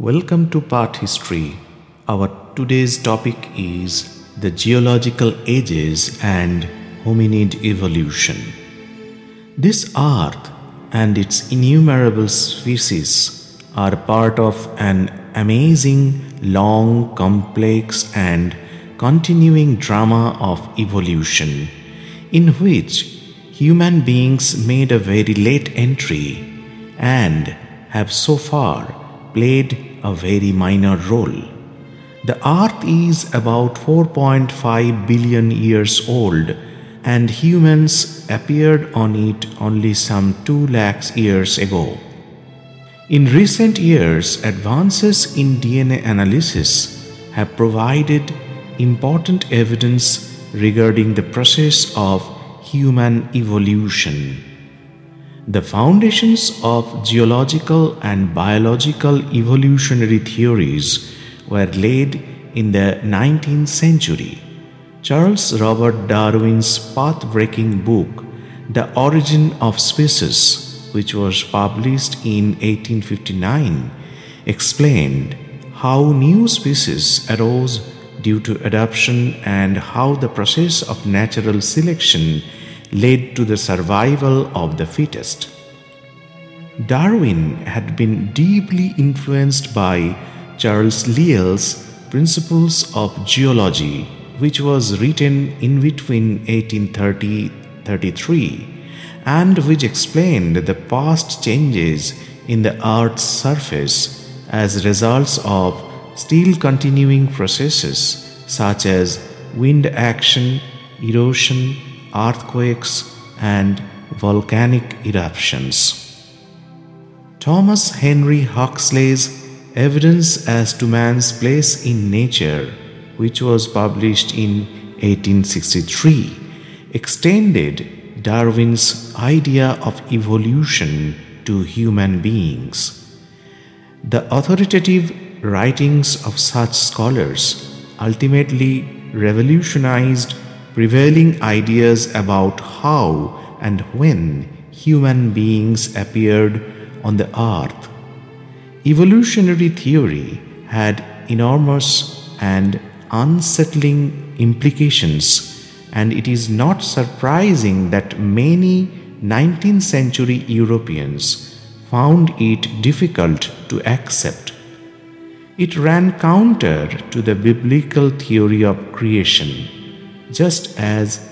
Welcome to PAATH History. Our today's topic is the geological ages and hominid evolution. This earth and its innumerable species are part of an amazing, long, complex, and continuing drama of evolution in which human beings made a very late entry and have so far played a very minor role. The earth is about 4.5 billion years old and humans appeared on it only some 2 lakhs years ago. In recent years, advances in DNA analysis have provided important evidence regarding the process of human evolution. The foundations of geological and biological evolutionary theories were laid in the 19th century. Charles Robert Darwin's path breaking book, The Origin of Species, which was published in 1859, explained how new species arose due to adaptation and how the process of natural selection led to the survival of the fittest. Darwin had been deeply influenced by Charles Lyell's Principles of Geology, which was written in between 1830 33 and which explained the past changes in the Earth's surface as results of still continuing processes such as wind action, erosion, earthquakes, and volcanic eruptions. Thomas Henry Huxley's Evidence as to Man's Place in Nature, which was published in 1863, extended Darwin's idea of evolution to human beings. The authoritative writings of such scholars ultimately revolutionized prevailing ideas about how and when human beings appeared on the earth. Evolutionary theory had enormous and unsettling implications, and it is not surprising that many 19th century Europeans found it difficult to accept. It ran counter to the biblical theory of creation, just as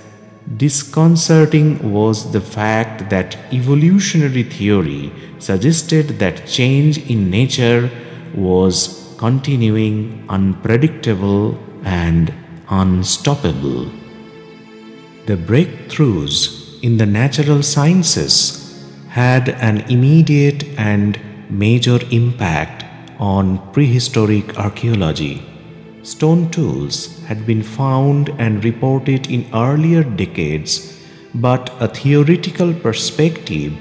disconcerting was the fact that evolutionary theory suggested that change in nature was continuing, unpredictable, and unstoppable. The breakthroughs in the natural sciences had an immediate and major impact on prehistoric archaeology. Stone tools had been found and reported in earlier decades, but a theoretical perspective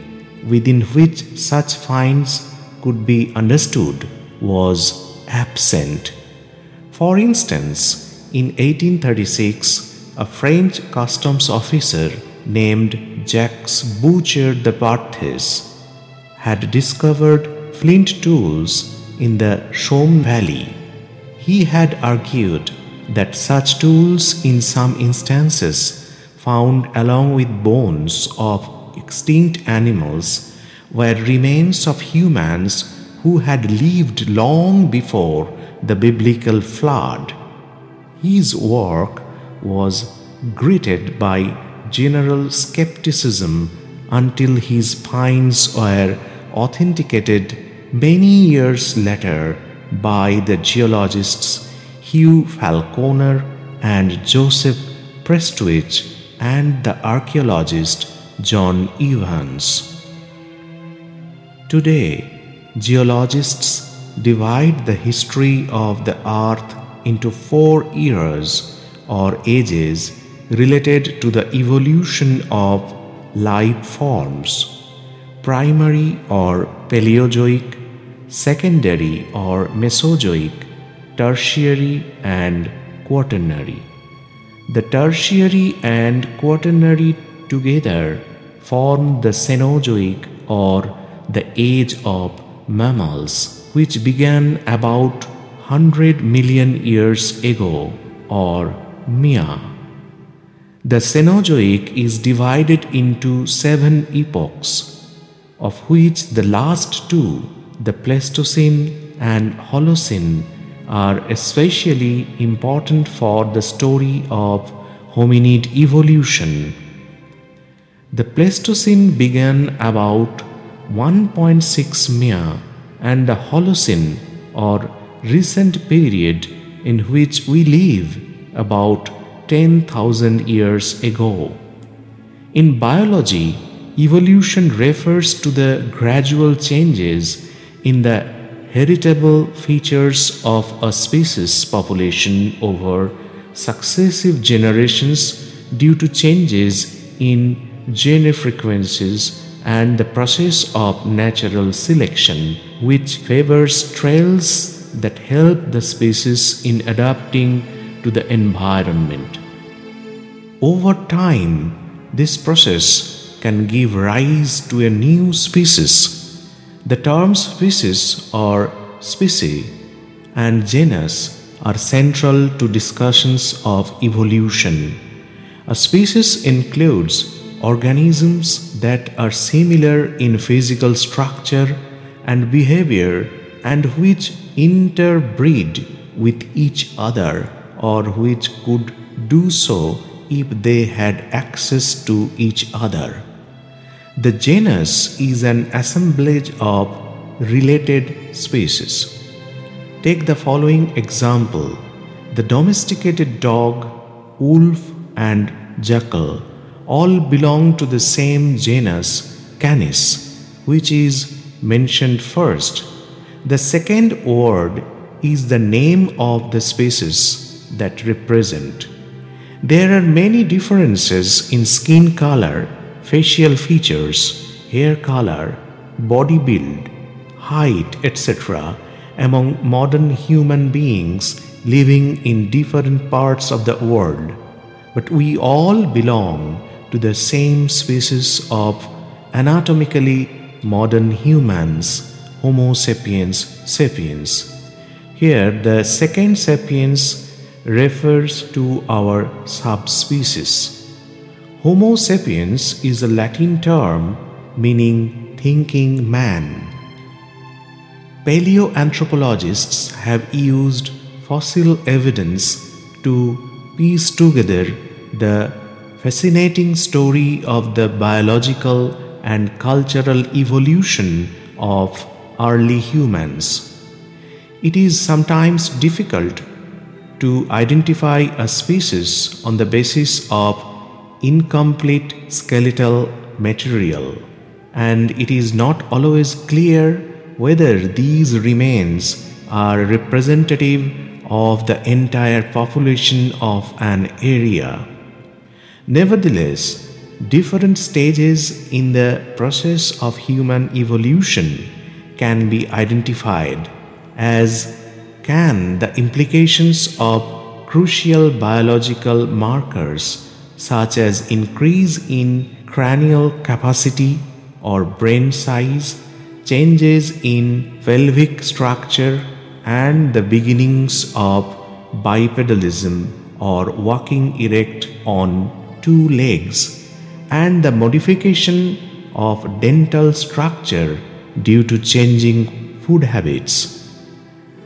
within which such finds could be understood was absent. For instance, in 1836, a French customs officer named Jacques Boucher de Perthes had discovered flint tools in the Somme Valley. He had argued that such tools, in some instances, found along with bones of extinct animals, were remains of humans who had lived long before the biblical flood. His work was greeted by general skepticism until his finds were authenticated many years later by the geologists Hugh Falconer and Joseph Prestwich and the archaeologist John Evans. Today, geologists divide the history of the earth into four eras or ages related to the evolution of life forms primary or Paleozoic, secondary or Mesozoic, tertiary, and quaternary. The tertiary and quaternary together form the Cenozoic or the age of mammals, which began about 100 million years ago, or Mya. The Cenozoic is divided into seven epochs, of which the last two, the Pleistocene and Holocene, are especially important for the story of hominid evolution. The Pleistocene began about 1.6 Mya and the Holocene or recent period in which we live about 10,000 years ago. In biology, evolution refers to the gradual changes in the heritable features of a species population over successive generations due to changes in gene frequencies and the process of natural selection, which favors trails that help the species in adapting to the environment. Over time, this process can give rise to a new species. The terms species or species and genus are central to discussions of evolution. A species includes organisms that are similar in physical structure and behavior and which interbreed with each other or which could do so if they had access to each other. The genus is an assemblage of related species. Take the following example the domesticated dog, wolf, and jackal all belong to the same genus Canis, which is mentioned first. The second word is the name of the species that represent. There are many differences in skin color, facial features, hair color, body build, height, etc. among modern human beings living in different parts of the world. But we all belong to the same species of anatomically modern humans, Homo sapiens sapiens. Here, the second sapiens refers to our subspecies. Homo sapiens is a Latin term meaning thinking man. Paleoanthropologists have used fossil evidence to piece together the fascinating story of the biological and cultural evolution of early humans. It is sometimes difficult to identify a species on the basis of incomplete skeletal material, and it is not always clear whether these remains are representative of the entire population of an area. Nevertheless, different stages in the process of human evolution can be identified, as can the implications of crucial biological markers such as increase in cranial capacity or brain size, changes in pelvic structure, and the beginnings of bipedalism or walking erect on two legs and the modification of dental structure due to changing food habits.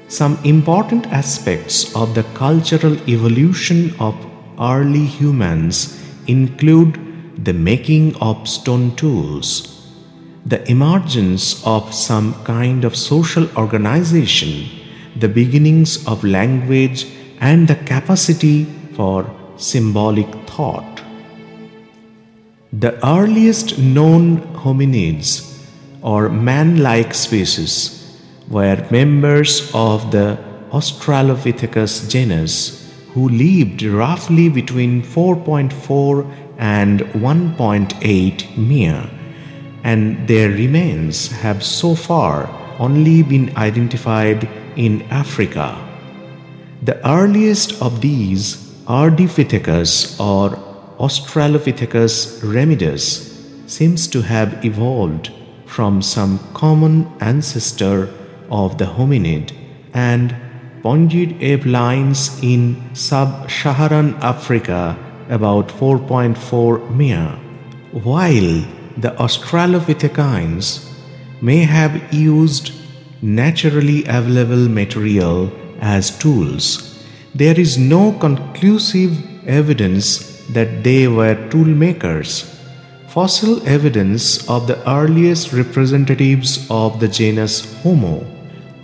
Some important aspects of the cultural evolution of early humans include the making of stone tools, the emergence of some kind of social organization, the beginnings of language, and the capacity for symbolic thought. The earliest known hominids or man like species were members of the Australopithecus genus who lived roughly between 4.4 and 1.8 Mya, and their remains have so far only been identified in Africa. The earliest of these Ardipithecus or Australopithecus ramidus seems to have evolved from some common ancestor of the hominid and Pongid ape lines in sub-Saharan Africa about 4.4 Mya, while the Australopithecines may have used naturally available material as tools. There is no conclusive evidence that they were tool makers. Fossil evidence of the earliest representatives of the genus Homo,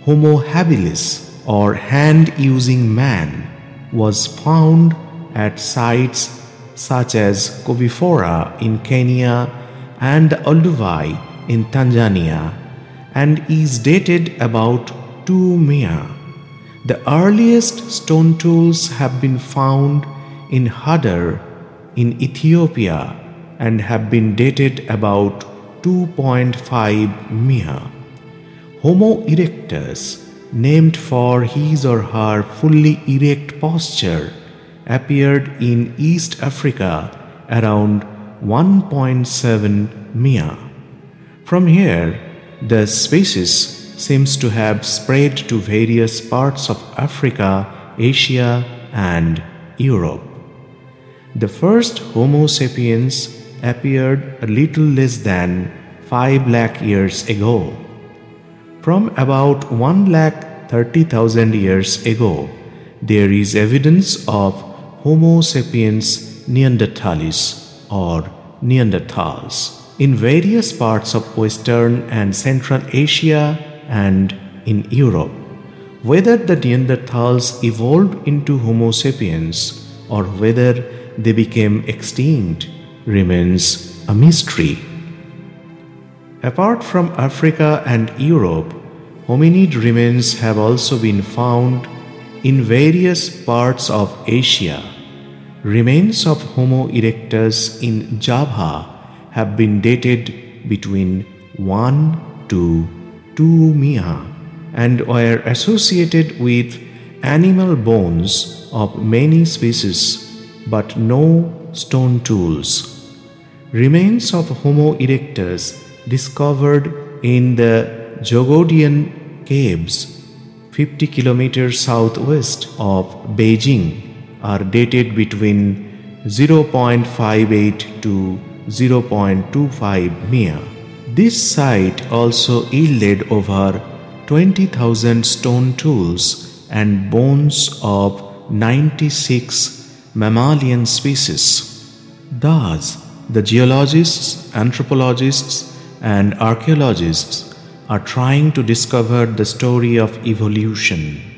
Homo habilis, or hand using man, was found at sites such as Koobi Fora in Kenya and Olduvai in Tanzania and is dated about 2 Mya. The earliest stone tools have been found in Hadar in Ethiopia and have been dated about 2.5 Mya. Homo erectus named for his or her fully erect posture, appeared in East Africa around 1.7 Mya. From here, the species seems to have spread to various parts of Africa, Asia, and Europe. The first Homo sapiens appeared a little less than 5 lakh years ago. From about 1 lakh 30,000 years ago, there is evidence of Homo sapiens neanderthalis or Neanderthals in various parts of Western and Central Asia and in Europe. Whether the Neanderthals evolved into Homo sapiens or whether they became extinct remains a mystery. Apart from Africa and Europe, hominid remains have also been found in various parts of Asia. Remains of Homo erectus in Java have been dated between 1 to 2 Mya and were associated with animal bones of many species but no stone tools. Remains of Homo erectus discovered in the Jogodian caves 50 kilometers southwest of Beijing are dated between 0.58 to 0.25 Mya. This site also yielded over 20,000 stone tools and bones of 96 mammalian species. Thus, the geologists, anthropologists, and archaeologists are trying to discover the story of evolution.